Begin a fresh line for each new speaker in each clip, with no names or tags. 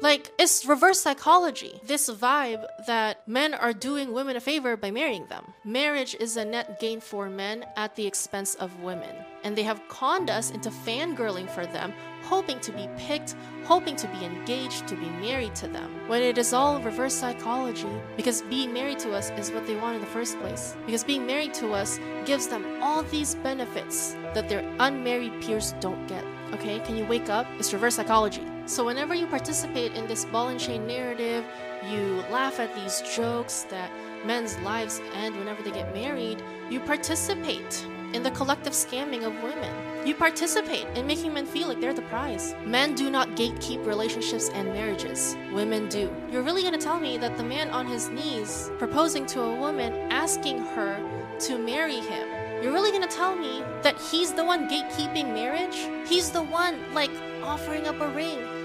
Like, it's reverse psychology. This vibe that men are doing women a favor by marrying them. Marriage is a net gain for men at the expense of women. And they have conned us into fangirling for them, hoping to be picked, hoping to be engaged, to be married to them. When it is all reverse psychology, because being married to us is what they want in the first place. Because being married to us gives them all these benefits that their unmarried peers don't get. Okay, can you wake up? It's reverse psychology. So, whenever you participate in this ball and chain narrative, you laugh at these jokes that men's lives end whenever they get married, you participate in the collective scamming of women. You participate in making men feel like they're the prize. Men do not gatekeep relationships and marriages. Women do. You're really gonna tell me that the man on his knees proposing to a woman, asking her to marry him, you're really gonna tell me that he's the one gatekeeping marriage? He's the one, like, offering up a ring.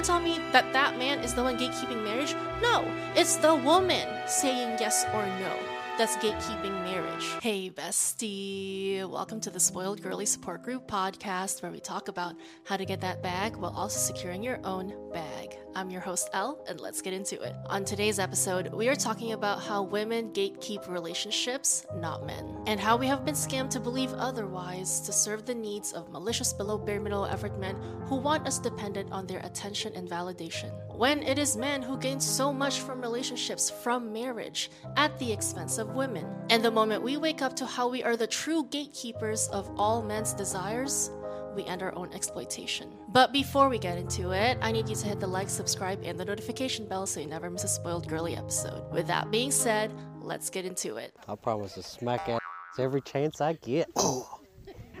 Really gonna tell me that that man is the one gatekeeping marriage? No, it's the woman saying yes or no that's gatekeeping marriage. Hey, bestie. Welcome to the Spoiled Girly Support Group podcast, where we talk about how to get that bag while also securing your own bag. I'm your host, Elle, and let's get into it. On today's episode, we are talking about how women gatekeep relationships, not men, and how we have been scammed to believe otherwise to serve the needs of malicious below bare minimum effort men who want us dependent on their attention and validation. When it is men who gain so much from relationships, from marriage, at the expense of women. And the moment we wake up to how we are the true gatekeepers of all men's desires, we end our own exploitation. But before we get into it, I need you to hit the like, subscribe, and the notification bell so you never miss a spoiled girly episode. With that being said, let's get into it.
I promise to smack ass every chance I get.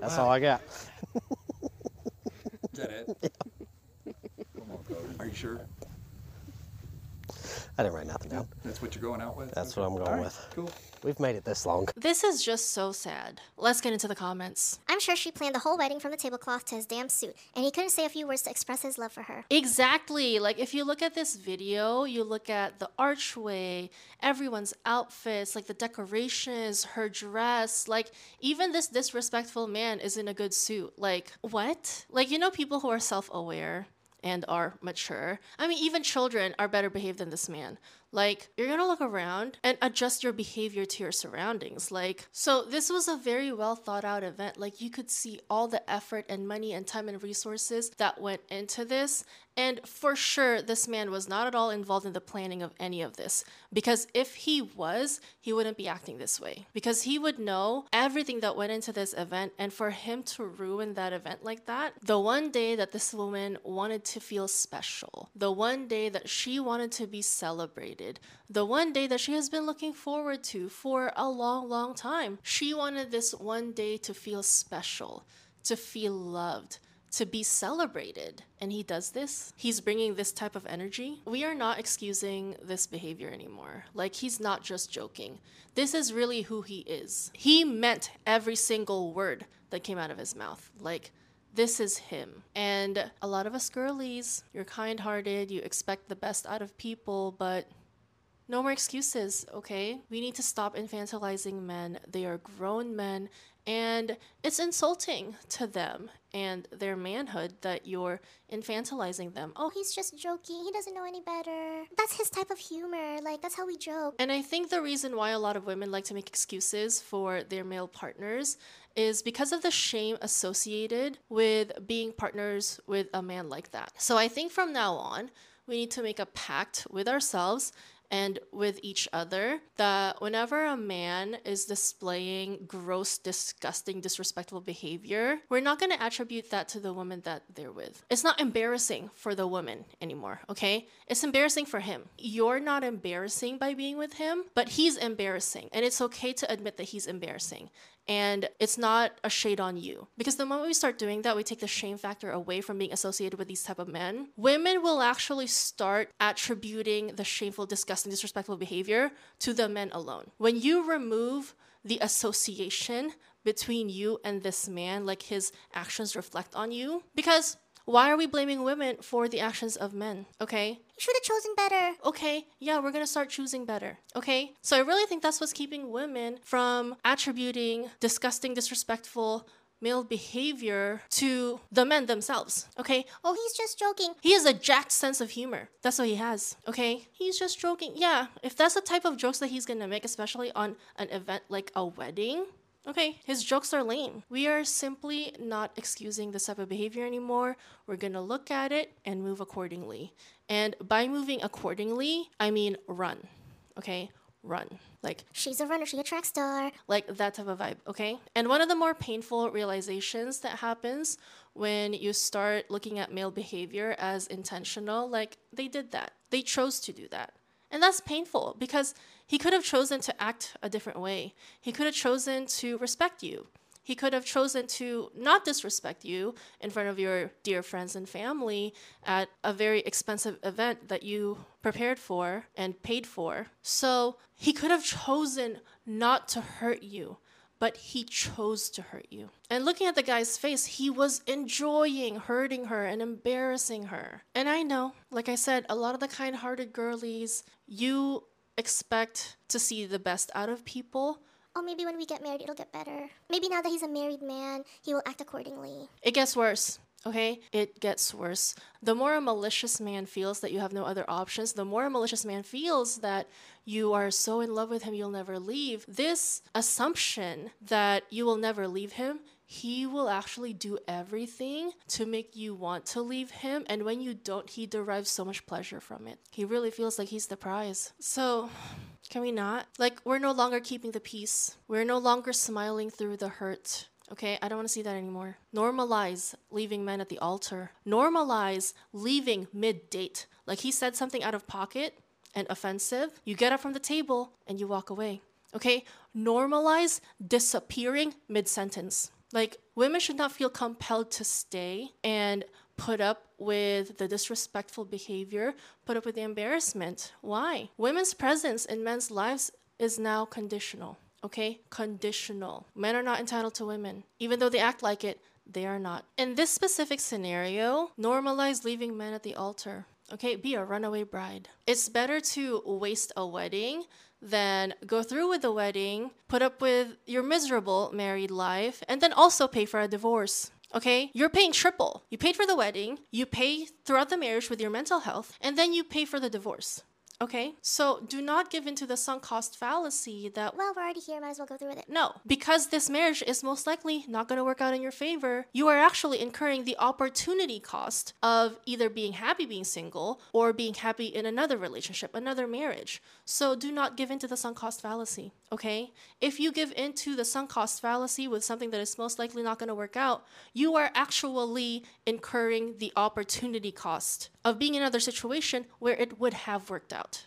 That's all I got.
Is that it? Come on, Cody. Are you sure?
I didn't write nothing down.
That's what you're going out with?
That's what I'm going
All right,
with.
Cool.
We've made it this long.
This is just so sad. Let's get into the comments.
I'm sure she planned the whole wedding from the tablecloth to his damn suit, and he couldn't say a few words to express his love for her.
Exactly. Like if you look at this video, you look at the archway, everyone's outfits, like the decorations, her dress, like even this disrespectful man is in a good suit. Like what? Like you know people who are self-aware and are mature. I mean even children are better behaved than this man. Like, you're gonna look around and adjust your behavior to your surroundings. Like, so this was a very well thought out event. Like, you could see all the effort and money and time and resources that went into this. And for sure, this man was not at all involved in the planning of any of this. Because if he was, he wouldn't be acting this way. Because he would know everything that went into this event. And for him to ruin that event like that, the one day that this woman wanted to feel special, the one day that she wanted to be celebrated, the one day that she has been looking forward to for a long, long time. She wanted this one day to feel special, to feel loved to be celebrated. And he does this. He's bringing this type of energy. We are not excusing this behavior anymore. Like, he's not just joking. This is really who he is. He meant every single word that came out of his mouth. Like, this is him. And a lot of us girlies, you're kind hearted, you expect the best out of people, but no more excuses, okay? We need to stop infantilizing men. They are grown men, and it's insulting to them and their manhood that you're infantilizing them. Oh,
He's just joking. He doesn't know any better. That's his type of humor. Like, that's how we joke.
And I think the reason why a lot of women like to make excuses for their male partners is because of the shame associated with being partners with a man like that. So I think from now on, we need to make a pact with ourselves and with each other that whenever a man is displaying gross, disgusting, disrespectful behavior, we're not going to attribute that to the woman that they're with. It's not embarrassing for the woman anymore, okay? It's embarrassing for him. You're not embarrassing by being with him, but he's embarrassing. And it's okay to admit that he's embarrassing and it's not a shade on you. Because the moment we start doing that we take the shame factor away from being associated with these type of men. Women will actually start attributing the shameful disgusting disrespectful behavior to the men alone. When you remove the association between you and this man like his actions reflect on you because why are we blaming women for the actions of men okay
You should have chosen better.
okay, yeah, we're gonna start choosing better. Okay? So I really think that's what's keeping women from attributing disgusting, disrespectful male behavior to the men themselves. Okay?
Oh, he's just joking.
He has a jacked sense of humor. That's what he has. Okay? He's just joking. Yeah, if that's the type of jokes that he's gonna make, especially on an event like a wedding, okay, his jokes are lame. We are simply not excusing this type of behavior anymore. We're gonna look at it and move accordingly. And by moving accordingly, I mean run. Okay? Run. Like
She's a runner. she a track star.
like that type of vibe, okay? And one of the more painful realizations that happens when you start looking at male behavior as intentional, like they did that. They chose to do that. And that's painful because he could have chosen to act a different way. He could have chosen to respect you. He could have chosen to not disrespect you in front of your dear friends and family at a very expensive event that you prepared for and paid for. So he could have chosen not to hurt you, but he chose to hurt you. And looking at the guy's face, he was enjoying hurting her and embarrassing her. And I know, like I said, a lot of the kind hearted girlies, you expect to see the best out of people.
Oh, maybe when we get married, it'll get better. Maybe now that he's a married man, he will act accordingly.
It gets worse. Okay, it gets worse. The more a malicious man feels that you have no other options, the more a malicious man feels that you are so in love with him you'll never leave. This assumption that you will never leave him, he will actually do everything to make you want to leave him. And when you don't, he derives so much pleasure from it. He really feels like he's the prize. So, can we not? Like, we're no longer keeping the peace, we're no longer smiling through the hurt. Okay, I don't want to see that anymore. Normalize leaving men at the altar. Normalize leaving mid date. Like he said something out of pocket and offensive, you get up from the table and you walk away. Okay, normalize disappearing mid sentence. Like women should not feel compelled to stay and put up with the disrespectful behavior, put up with the embarrassment. Why? Women's presence in men's lives is now conditional. Okay? Conditional. Men are not entitled to women. Even though they act like it, they are not. In this specific scenario, normalize leaving men at the altar. Okay? Be a runaway bride. It's better to waste a wedding than go through with the wedding, put up with your miserable married life, and then also pay for a divorce. Okay? You're paying triple. You paid for the wedding, you pay throughout the marriage with your mental health, and then you pay for the divorce. Okay? So do not give into the sunk cost fallacy that,
Well, we're already here. Might as well go through with it.
no, because this marriage is most likely not going to work out in your favor, you are actually incurring the opportunity cost of either being happy being single or being happy in another relationship, another marriage. So do not give into the sunk cost fallacy, okay? If you give into the sunk cost fallacy with something that is most likely not going to work out, you are actually incurring the opportunity cost of being in another situation where it would have worked out.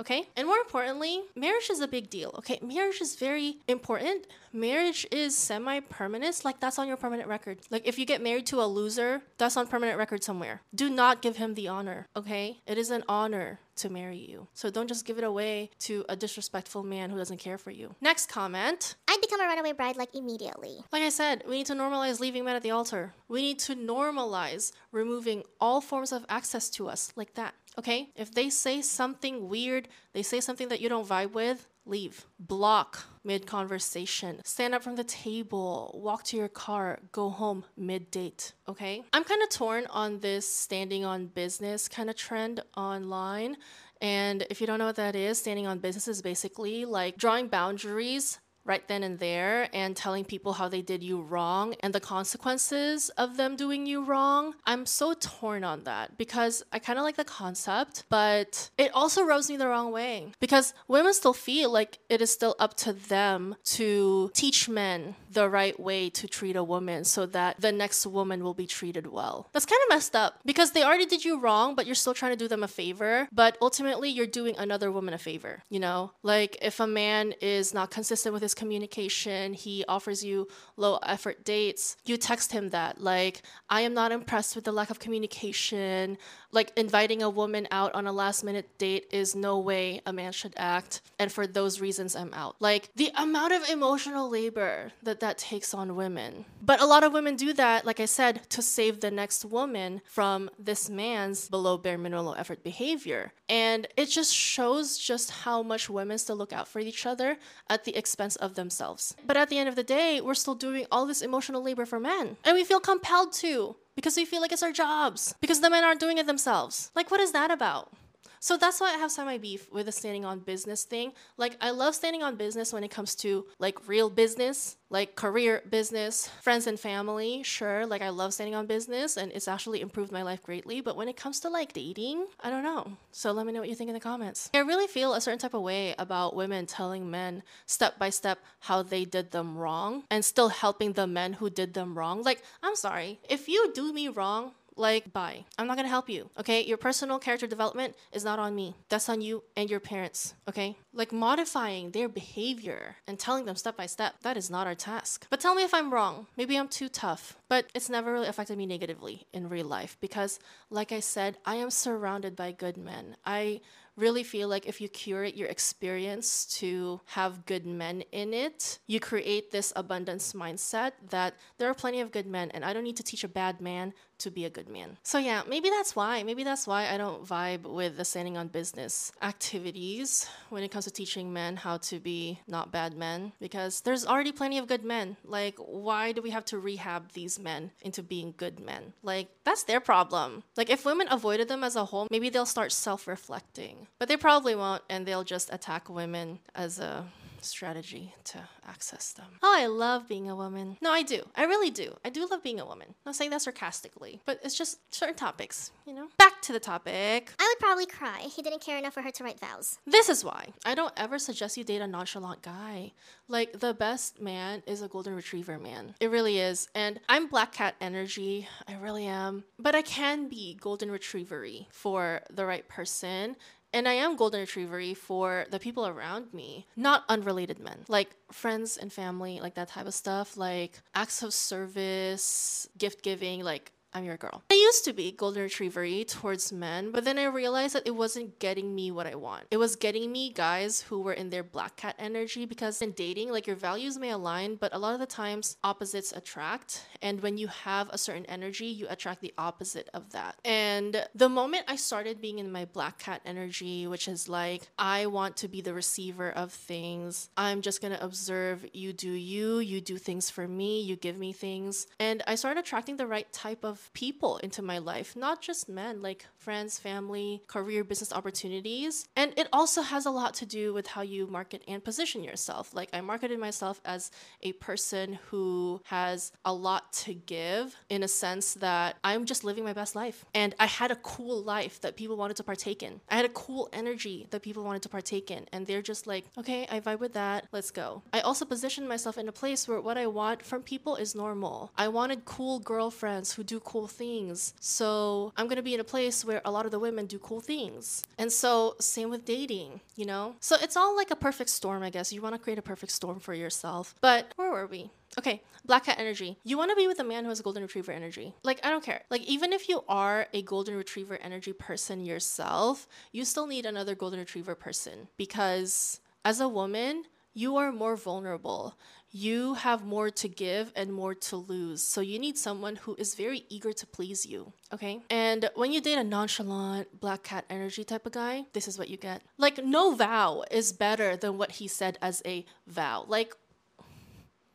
Okay? And more importantly, marriage is a big deal. Okay? Marriage is very important. Marriage is semi permanent. Like, that's on your permanent record. Like, if you get married to a loser, that's on permanent record somewhere. Do not give him the honor. Okay? It is an honor to marry you. So don't just give it away to a disrespectful man who doesn't care for you. Next comment.
I'd become a runaway bride like immediately.
Like I said, we need to normalize leaving men at the altar. We need to normalize removing all forms of access to us like that. Okay? If they say something weird, they say something that you don't vibe with, leave. Block mid conversation. Stand up from the table. Walk to your car. Go home mid date. Okay? I'm kind of torn on this standing on business kind of trend online. And if you don't know what that is, standing on business is basically like drawing boundaries right then and there and telling people how they did you wrong and the consequences of them doing you wrong. I'm so torn on that because I kind of like the concept, but it also rubs me the wrong way because women still feel like it is still up to them to teach men the right way to treat a woman so that the next woman will be treated well. That's kind of messed up because they already did you wrong, but you're still trying to do them a favor, but ultimately you're doing another woman a favor, you know? Like if a man is not consistent with his communication, he offers you low effort dates, you text him that, like, I am not impressed with the lack of communication. Like, inviting a woman out on a last minute date is no way a man should act. And for those reasons, I'm out. Like, the amount of emotional labor that that takes on women. But a lot of women do that, like I said, to save the next woman from this man's below bare minimum effort behavior. And it just shows just how much women still look out for each other at the expense of of themselves. But at the end of the day, we're still doing all this emotional labor for men. And we feel compelled to because we feel like it's our jobs, because the men aren't doing it themselves. Like, what is that about? So that's why I have semi beef with the standing on business thing. Like I love standing on business when it comes to like real business, like career business, friends and family. Sure, like I love standing on business and it's actually improved my life greatly, but when it comes to like dating, I don't know. So let me know what you think in the comments. I really feel a certain type of way about women telling men step by step how they did them wrong and still helping the men who did them wrong. Like, I'm sorry. If you do me wrong, like bye. I'm not to help you okay? Your personal character development is not on me. That's on you and your parents okay? Like modifying their behavior and telling them step by step that is not our task. But tell me if i'm wrong. Maybe i'm too tough. But it's never really affected me negatively in real life because like i said i am surrounded by good men. I really feel like if you curate your experience to have good men in it, you create this abundance mindset that there are plenty of good men and I don't need to teach a bad man to be a good man. So yeah, maybe that's why. Maybe that's why I don't vibe with the standing on business activities when it comes to teaching men how to be not bad men because there's already plenty of good men. Like why do we have to rehab these men into being good men? Like that's their problem. Like if women avoided them as a whole, maybe they'll start self-reflecting. But they probably won't and they'll just attack women as a strategy to access them. Oh, I love being a woman. No, I do. I really do. I do love being a woman. I'm not saying that sarcastically, but it's just certain topics, you know? Back to the topic.
I would probably cry. He didn't care enough for her to write vows.
This is why I don't ever suggest you date a nonchalant guy. Like, the best man is a golden retriever man. It really is. And I'm black cat energy. I really am. But I can be golden retrievery for the right person and I am golden retrievery for the people around me, not unrelated men, like friends and family, like that type of stuff, like acts of service, gift giving, like I'm your girl. I used to be golden retrievery towards men, but then I realized that it wasn't getting me what I want. It was getting me guys who were in their black cat energy because in dating, like your values may align, but a lot of the times opposites attract. And when you have a certain energy, you attract the opposite of that. And the moment I started being in my black cat energy, which is like, I want to be the receiver of things, I'm just gonna observe you do you, you do things for me, you give me things. And I started attracting the right type of people into my life, not just men, like friends, family, career, business opportunities. And it also has a lot to do with how you market and position yourself. Like I marketed myself as a person who has a lot to give in a sense that I'm just living my best life. And I had a cool life that people wanted to partake in. I had a cool energy that people wanted to partake in. And they're just like, okay, I vibe with that. Let's go. I also positioned myself in a place where what I want from people is normal. I wanted cool girlfriends who do cool things. So I'm going to be in a place where a lot of the women do cool things. And so, same with dating, you know? So it's all like a perfect storm, I guess. You want to create a perfect storm for yourself. But where were we? Okay, black cat energy. You want to be with a man who has golden retriever energy. Like, I don't care. Like, even if you are a golden retriever energy person yourself, you still need another golden retriever person because as a woman, you are more vulnerable you have more to give and more to lose. So you need someone who is very eager to please you. Okay. And when you date a nonchalant, black cat energy type of guy, this is what you get. Like, no vow is better than what he said as a vow. Like,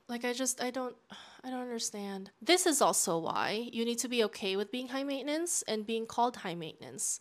like I just, I don't. I don't understand. This is also why you need to be okay with being high maintenance and being called high maintenance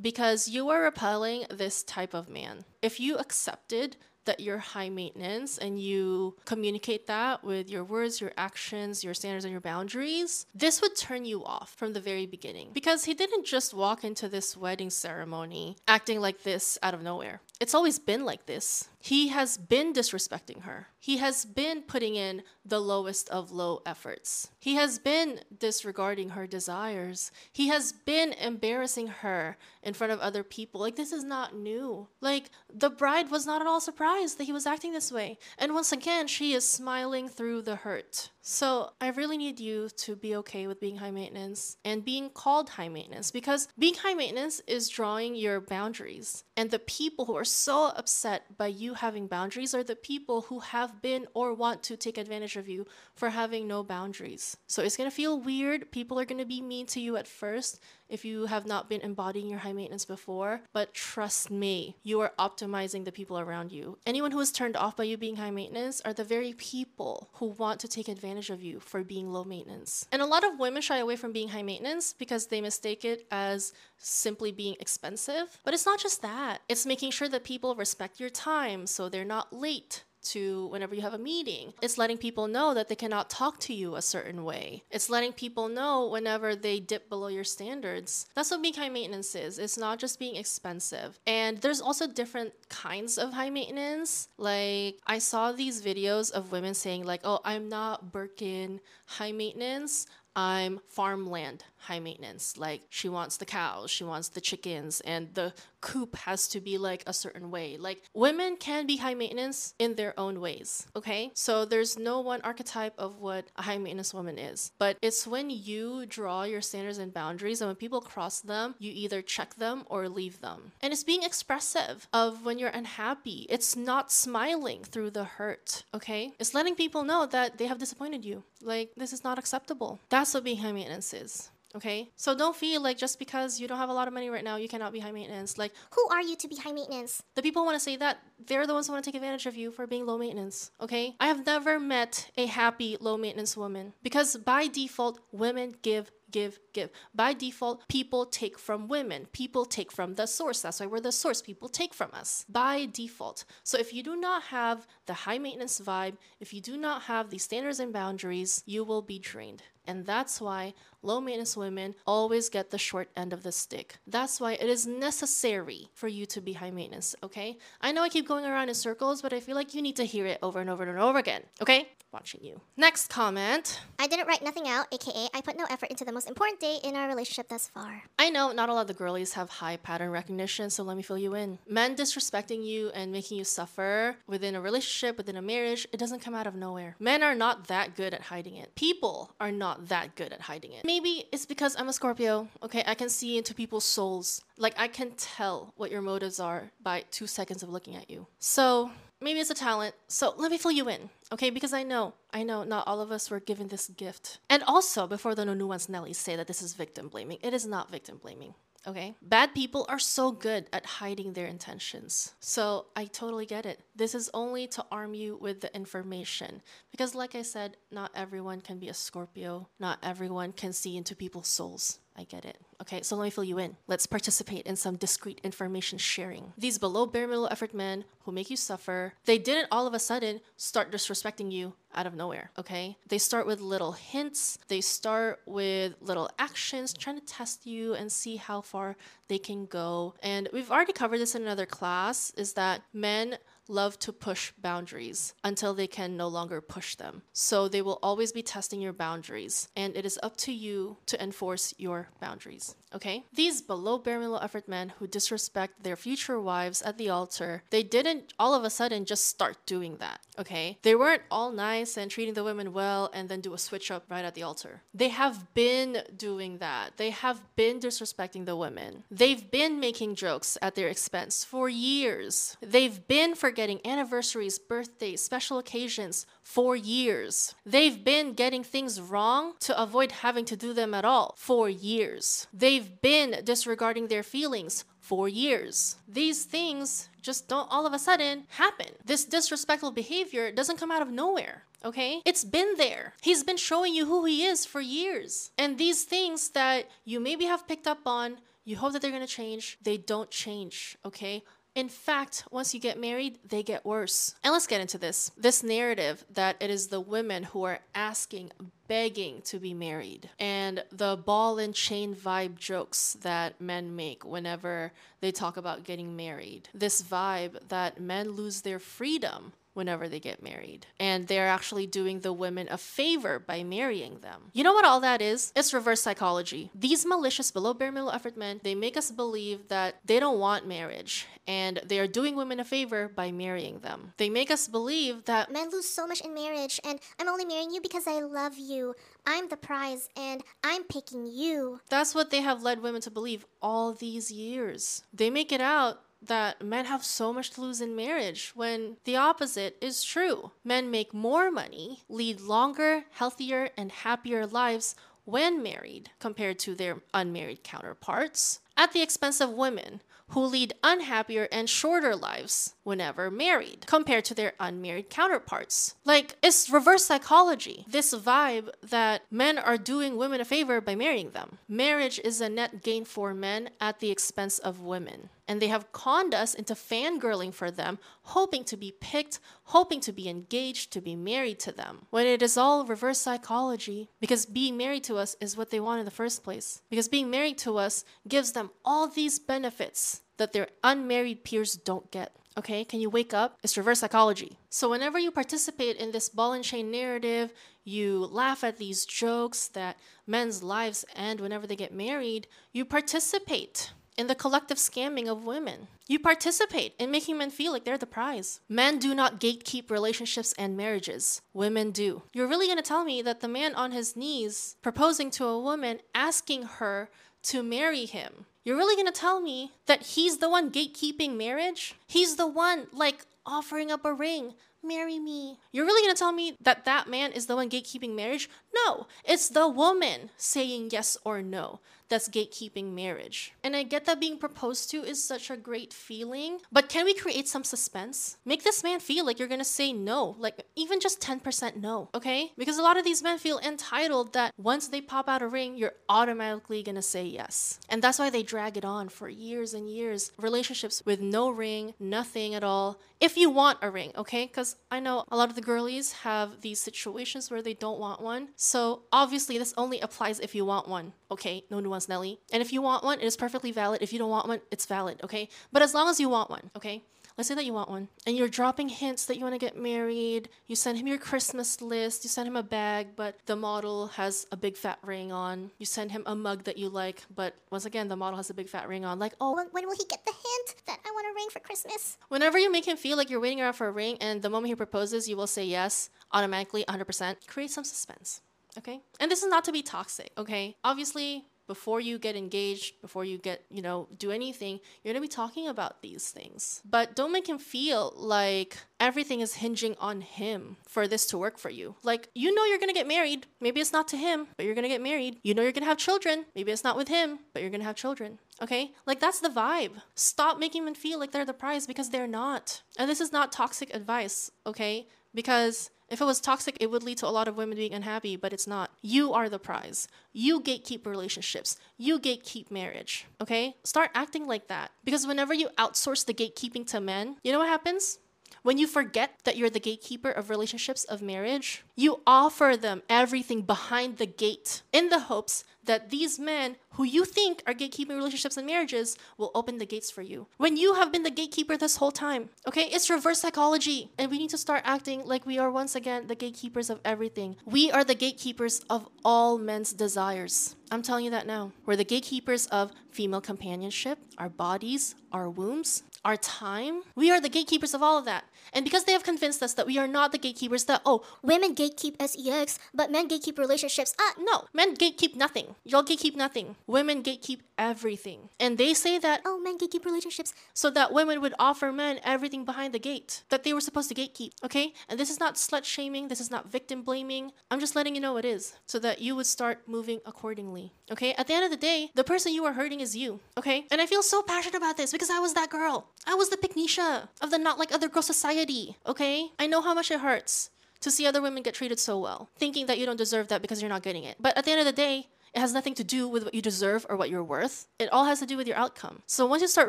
because you are repelling this type of man. If you accepted that you're high maintenance and you communicate that with your words, your actions, your standards, and your boundaries, this would turn you off from the very beginning. Because he didn't just walk into this wedding ceremony acting like this out of nowhere. It's always been like this. He has been disrespecting her. He has been putting in the lowest of low efforts. He has been disregarding her desires. He has been embarrassing her in front of other people. Like, this is not new. Like, the bride was not at all surprised that he was acting this way. And once again, she is smiling through the hurt. So, I really need you to be okay with being high maintenance and being called high maintenance because being high maintenance is drawing your boundaries. And the people who are so upset by you having boundaries are the people who have been or want to take advantage of you for having no boundaries. So, it's gonna feel weird. People are gonna be mean to you at first if you have not been embodying your high maintenance before. But trust me, you are optimizing the people around you. Anyone who is turned off by you being high maintenance are the very people who want to take advantage of you for being low maintenance. And a lot of women shy away from being high maintenance because they mistake it as simply being expensive. But it's not just that, it's making sure that people respect your time so they're not late to whenever you have a meeting. It's letting people know that they cannot talk to you a certain way. It's letting people know whenever they dip below your standards. That's what being high maintenance is. It's not just being expensive. And there's also different kinds of high maintenance. Like I saw these videos of women saying like, "Oh, I'm not Birkin high maintenance. I'm farmland high maintenance. Like she wants the cows, she wants the chickens, and the coop has to be like a certain way. Like women can be high maintenance in their own ways, okay? So there's no one archetype of what a high maintenance woman is. But it's when you draw your standards and boundaries and when people cross them, you either check them or leave them. And it's being expressive of when you're unhappy. It's not smiling through the hurt, okay? It's letting people know that they have disappointed you. Like this is not acceptable. That's what being high maintenance is. Okay, so don't feel like just because you don't have a lot of money right now, you cannot be high maintenance. Like
Who are you to be high maintenance?
the people who want to say that, they're the ones who want to take advantage of you for being low maintenance. Okay, I have never met a happy low maintenance woman because by default, women give. Give, give. By default, people take from women. People take from the source. That's why we're the source. People take from us by default. So, if you do not have the high maintenance vibe, if you do not have the standards and boundaries, you will be drained. And that's why low maintenance women always get the short end of the stick. That's why it is necessary for you to be high maintenance, okay? I know I keep going around in circles, but I feel like you need to hear it over and over and over again, okay? Watching you. Next comment.
I didn't write nothing out, aka I put no effort into the most important day in our relationship thus far.
I know not a lot of the girlies have high pattern recognition, so let me fill you in. Men disrespecting you and making you suffer within a relationship, within a marriage, it doesn't come out of nowhere. Men are not that good at hiding it. People are not that good at hiding it. Maybe it's because I'm a Scorpio, okay? I can see into people's souls. Like, I can tell what your motives are by two seconds of looking at you. So, maybe it's a talent. So let me fill you in, okay? Because I know, I know not all of us were given this gift. And also, before the no nuance Nelly say that this is victim blaming, it is not victim blaming. Okay? Bad people are so good at hiding their intentions. So I totally get it. This is only to arm you with the information. Because, like I said, not everyone can be a Scorpio, not everyone can see into people's souls. I get it. Okay, so let me fill you in. Let's participate in some discrete information sharing. These below bare middle effort men who make you suffer, they didn't all of a sudden start disrespecting you out of nowhere, okay? They start with little hints, they start with little actions, trying to test you and see how far they can go. And we've already covered this in another class is that men love to push boundaries until they can no longer push them. So they will always be testing your boundaries, and it is up to you to enforce your boundaries. Okay? These below bare minimum effort men who disrespect their future wives at the altar, they didn't all of a sudden just start doing that. Okay? They weren't all nice and treating the women well and then do a switch up right at the altar. They have been doing that. They have been disrespecting the women. They've been making jokes at their expense for years. They've been forgetting anniversaries, birthdays, special occasions for years. They've been getting things wrong to avoid having to do them at all for years. They've been disregarding their feelings for years. These things just don't all of a sudden happen. This disrespectful behavior doesn't come out of nowhere. Okay? It's been there. He's been showing you who he is for years. And these things that you maybe have picked up on, you hope that they're gonna change, they don't change. Okay? In fact, once you get married, they get worse. And let's get into this. This narrative that it is the women who are asking, begging to be married, and the ball and chain vibe jokes that men make whenever they talk about getting married. This vibe that men lose their freedom whenever they get married. And they're actually doing the women a favor by marrying them. You know what all that is? It's reverse psychology. These malicious below bare middle effort men, they make us believe that they don't want marriage and they are doing women a favor by marrying them. They make us believe that
Men lose so much in marriage, and I'm only marrying you because I love you. I'm the prize, and I'm picking you.
That's what they have led women to believe all these years. They make it out that men have so much to lose in marriage when the opposite is true. Men make more money, lead longer, healthier, and happier lives when married compared to their unmarried counterparts at the expense of women who lead unhappier and shorter lives whenever married compared to their unmarried counterparts. Like, it's reverse psychology. This vibe that men are doing women a favor by marrying them. Marriage is a net gain for men at the expense of women. And they have conned us into fangirling for them, hoping to be picked, hoping to be engaged, to be married to them. When it is all reverse psychology, because being married to us is what they want in the first place. Because being married to us gives them all these benefits that their unmarried peers don't get. Okay, can you wake up? It's reverse psychology. So, whenever you participate in this ball and chain narrative, you laugh at these jokes that men's lives end whenever they get married, you participate in the collective scamming of women. You participate in making men feel like they're the prize. Men do not gatekeep relationships and marriages. Women do. You're really to tell me that the man on his knees proposing to a woman, asking her to marry him, you're really to tell me that he's the one gatekeeping marriage? He's the one, like, offering up a ring. Marry me. You're really to tell me that that man is the one gatekeeping marriage? No, it's the woman saying yes or no that's gatekeeping marriage. And I get that being proposed to is such a great feeling, but can we create some suspense? Make this man feel like you're gonna say no, like even just 10% no, okay? Because a lot of these men feel entitled that once they pop out a ring, you're automatically gonna say yes. And that's why they drag it on for years and years. Relationships with no ring, nothing at all. If you want a ring, okay? Because I know a lot of the girlies have these situations where they don't want one. So obviously, this only applies if you want one, okay? No nuance, Nelly. And if you want one, it is perfectly valid. If you don't want one, it's valid, okay? But as long as you want one, okay? Let's say that you want one, and you're dropping hints that you want to get married. You send him your Christmas list. You send him a bag, but the model has a big fat ring on. You send him a mug that you like, but once again, the model has a big fat ring on. Like, oh,
When, when will he get the hint that I want a ring for Christmas?
Whenever you make him feel like you're waiting around for a ring and the moment he proposes, you will say yes automatically, 100%, create some suspense. Okay? And this is not to be toxic, okay? Obviously, before you get engaged, before you get, you know, do anything, you're gonna be talking about these things. But don't make him feel like everything is hinging on him for this to work for you. Like, you know, you're gonna get married. Maybe it's not to him, but you're gonna get married. You know, you're gonna have children. Maybe it's not with him, but you're gonna have children. Okay? Like, that's the vibe. Stop making them feel like they're the prize because they're not. And this is not toxic advice, okay? Because if it was toxic, it would lead to a lot of women being unhappy, but it's not. You are the prize. You gatekeep relationships. You gatekeep marriage. Okay? Start acting like that. Because whenever you outsource the gatekeeping to men, you know what happens? When you forget that you're the gatekeeper of relationships, of marriage, you offer them everything behind the gate in the hopes that these men who you think are gatekeeping relationships and marriages will open the gates for you. When you have been the gatekeeper this whole time. Okay? It's reverse psychology. And we need to start acting like we are once again the gatekeepers of everything. We are the gatekeepers of all men's desires. I'm telling you that now. We're the gatekeepers of female companionship, our bodies, our wombs, our time. We are the gatekeepers of all of that. And because they have convinced us that we are not the gatekeepers, that, oh,
Women gatekeep sex, but men gatekeep relationships. Ah,
no, men gatekeep nothing. Y'all gatekeep nothing. Women gatekeep everything. And they say that
oh, men gatekeep relationships.
so that women would offer men everything behind the gate that they were supposed to gatekeep. Okay? And this is not slut shaming, this is not victim blaming. I'm just letting you know it is so that you would start moving accordingly. Okay? At the end of the day, the person you are hurting is you. Okay? And I feel so passionate about this because I was that girl. I was the Picnicia of the not like other girl society. Okay? I know how much it hurts to see other women get treated so well, thinking that you don't deserve that because you're not getting it. But at the end of the day, it has nothing to do with what you deserve or what you're worth. It all has to do with your outcome. So once you start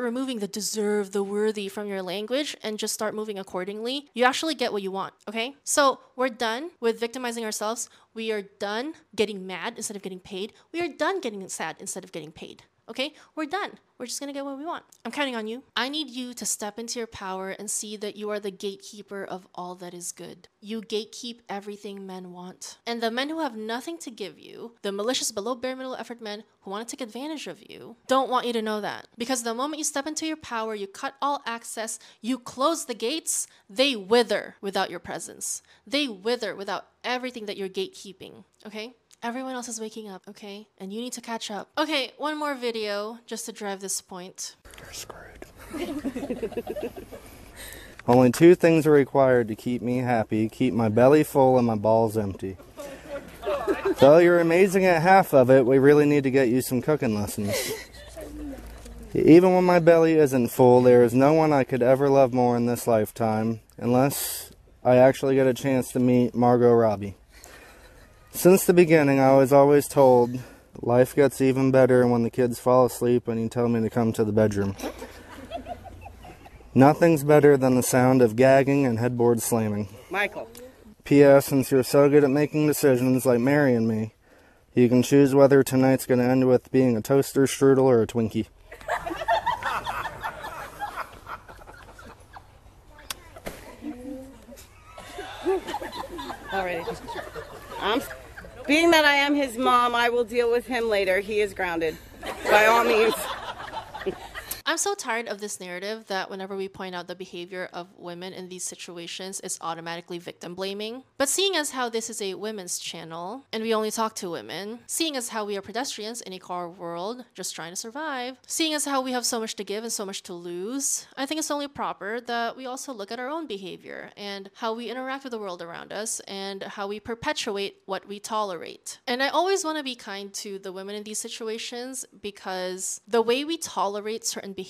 removing the deserve, the worthy from your language and just start moving accordingly, you actually get what you want, okay? So we're done with victimizing ourselves. We are done getting mad instead of getting paid. We are done getting sad instead of getting paid. Okay, we're done. We're just gonna get what we want. I'm counting on you. I need you to step into your power and see that you are the gatekeeper of all that is good. You gatekeep everything men want. And the men who have nothing to give you, the malicious, below bare middle effort men who want to take advantage of you, don't want you to know that. Because the moment you step into your power, you cut all access, you close the gates, they wither without your presence. They wither without everything that you're gatekeeping. Okay? Everyone else is waking up, okay? And you need to catch up. Okay, one more video just to drive this point.
You're screwed. Only two things are required to keep me happy keep my belly full and my balls empty. Though you're amazing at half of it, we really need to get you some cooking lessons. Even when my belly isn't full, there is no one I could ever love more in this lifetime, unless I actually get a chance to meet Margot Robbie. Since the beginning, I was always told life gets even better when the kids fall asleep and you tell me to come to the bedroom. Nothing's better than the sound of gagging and headboard slamming.
Michael.
P.S. Since you're so good at making decisions like marrying me, you can choose whether tonight's going to end with being a toaster, strudel, or a Twinkie.
Alrighty. I'm, being that I am his mom, I will deal with him later. He is grounded. By all means.
I'm so tired of this narrative that whenever we point out the behavior of women in these situations, it's automatically victim blaming. But seeing as how this is a women's channel and we only talk to women, seeing as how we are pedestrians in a car world just trying to survive, seeing as how we have so much to give and so much to lose, I think it's only proper that we also look at our own behavior and how we interact with the world around us and how we perpetuate what we tolerate. And I always want to be kind to the women in these situations because the way we tolerate certain behaviors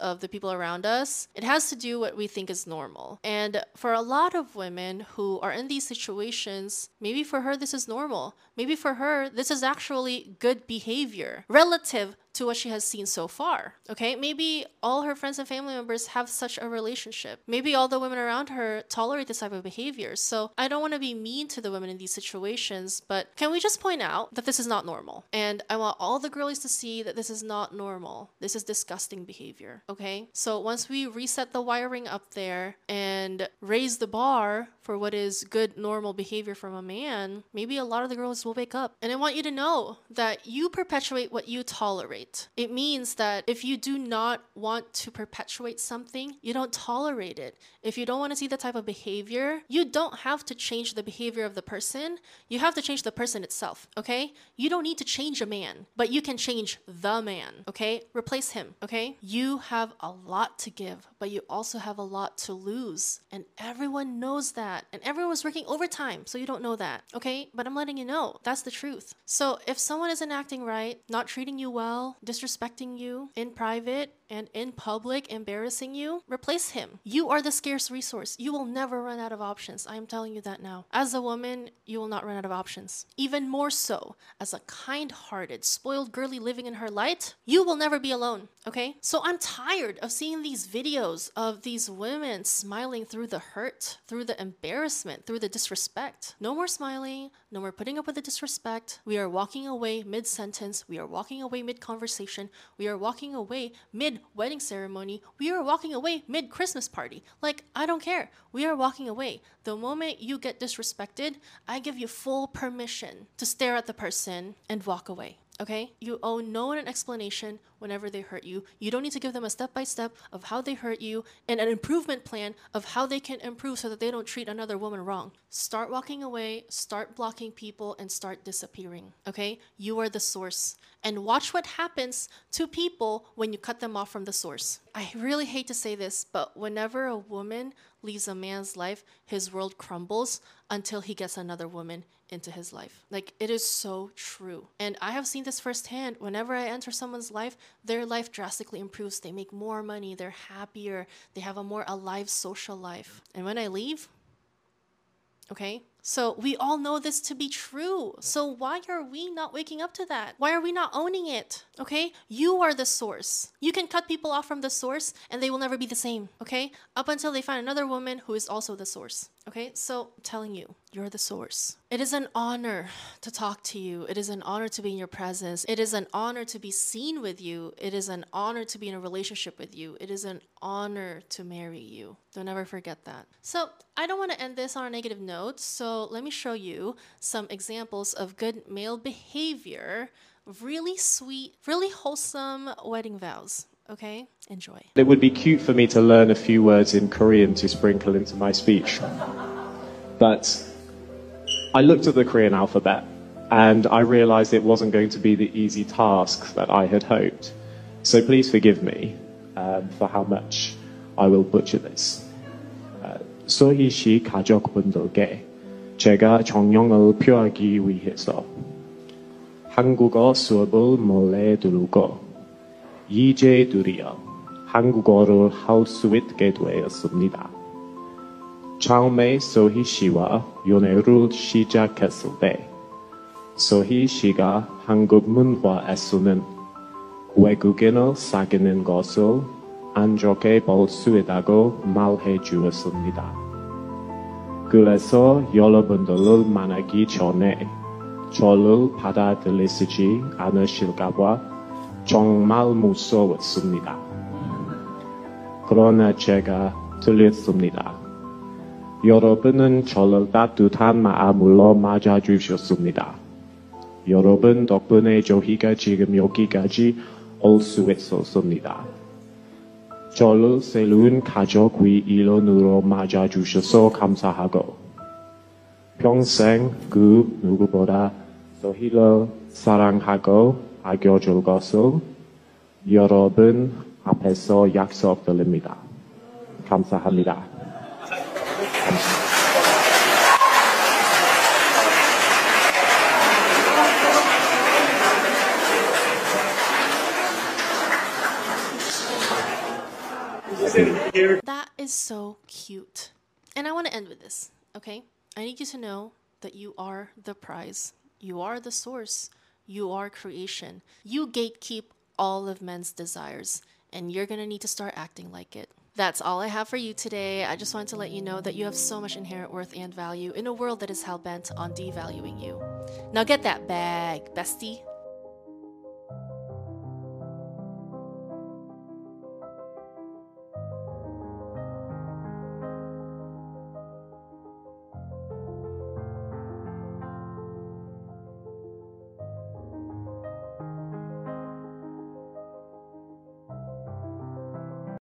of the people around us, it has to do what we think is normal. And for a lot of women who are in these situations, maybe for her this is normal. Maybe for her this is actually good behavior relative to what she has seen so far. Okay, maybe all her friends and family members have such a relationship. Maybe all the women around her tolerate this type of behavior. So I don't want to be mean to the women in these situations, but can we just point out that this is not normal? And I want all the girlies to see that this is not normal. This is disgusting behavior. Okay, so once we reset the wiring up there and raise the bar for what is good, normal behavior from a man, maybe a lot of the girls will wake up. And I want you to know that you perpetuate what you tolerate. It means that if you do not want to perpetuate something, you don't tolerate it. If you don't want to see the type of behavior, you don't have to change the behavior of the person. You have to change the person itself, okay? You don't need to change a man, but you can change the man, okay? Replace him, okay? You have a lot to give, but you also have a lot to lose. And everyone knows that. And everyone was working overtime, so you don't know that, okay? But I'm letting you know that's the truth. So if someone isn't acting right, not treating you well, disrespecting you in private, and in public embarrassing you, replace him. You are the scarce resource. You will never run out of options. I am telling you that now. As a woman, you will not run out of options. Even more so, as a kind hearted, spoiled girly living in her light, you will never be alone, okay? So I'm tired of seeing these videos of these women smiling through the hurt, through the embarrassment, through the disrespect. No more smiling, no more putting up with the disrespect. We are walking away mid sentence, we are walking away mid conversation, we are walking away mid wedding ceremony, we are walking away mid Christmas party. Like, I don't care. We are walking away. The moment you get disrespected, I give you full permission to stare at the person and walk away. Okay? You owe no one an explanation whenever they hurt you. You don't need to give them a step by step of how they hurt you and an improvement plan of how they can improve so that they don't treat another woman wrong. Start walking away, start blocking people, and start disappearing. Okay? You are the source. And watch what happens to people when you cut them off from the source. I really hate to say this, but whenever a woman leaves a man's life, his world crumbles until he gets another woman into his life. Like, it is so true. And I have seen this firsthand. Whenever I enter someone's life, their life drastically improves. They make more money, they're happier, they have a more alive social life. And when I leave, okay, So we all know this to be true. So why are we not waking up to that? Why are we not owning it? Okay? You are the source. You can cut people off from the source and they will never be the same. Okay? Up until they find another woman who is also the source. Okay? So I'm telling you, you're the source. It is an honor to talk to you. It is an honor to be in your presence. It is an honor to be seen with you. It is an honor to be in a relationship with you. It is an honor to marry you. Don't ever forget that. So, I don't want to end this on a negative note. So, let me show you some examples of good male behavior, really sweet, really wholesome wedding vows. Okay? Enjoy.
It would be cute for me to learn a few words in Korean to sprinkle into my speech. But I looked at the Korean alphabet and I realized it wasn't going to be the easy task that I had hoped. So please forgive me um, for how much I will butcher this. Uh, 소희 씨 가족분들께 제가 정령을 표하기 위해서 한국어 수업을 몰래 들고 이제 드디어 한국어를 할 수 있게 되었습니다. 처음에 소희 씨와 연애를 시작했을 때 소희 씨가 한국 문화에서는 외국인을 사귀는 것을 안 좋게 볼 수 있다고 말해 주었습니다. 그래서 여러분들을 만나기 전에 저를 받아들이시지 않으실까봐 정말 무서웠습니다. 그러나 제가 들렸습니다. 여러분은 저를 따뜻한 마음으로 맞아주셨습니다. 여러분 덕분에 저희가 지금 여기까지 올 수 있었습니다. 저를 새로운 가족의 일원으로 맞아주셔서 감사하고 평생 그 누구보다 저희를 사랑하고 아껴줄 것을 여러분 앞에서 약속드립니다. 감사합니다.
That is so cute. And I want to end with this, okay? I need you to know that you are the prize. You are the source. You are creation. You gatekeep all of men's desires, and you're going to need to start acting like it. That's all I have for you today. I just wanted to let you know that you have so much inherent worth and value in a world that is hell bent on devaluing you. Now get that bag, bestie.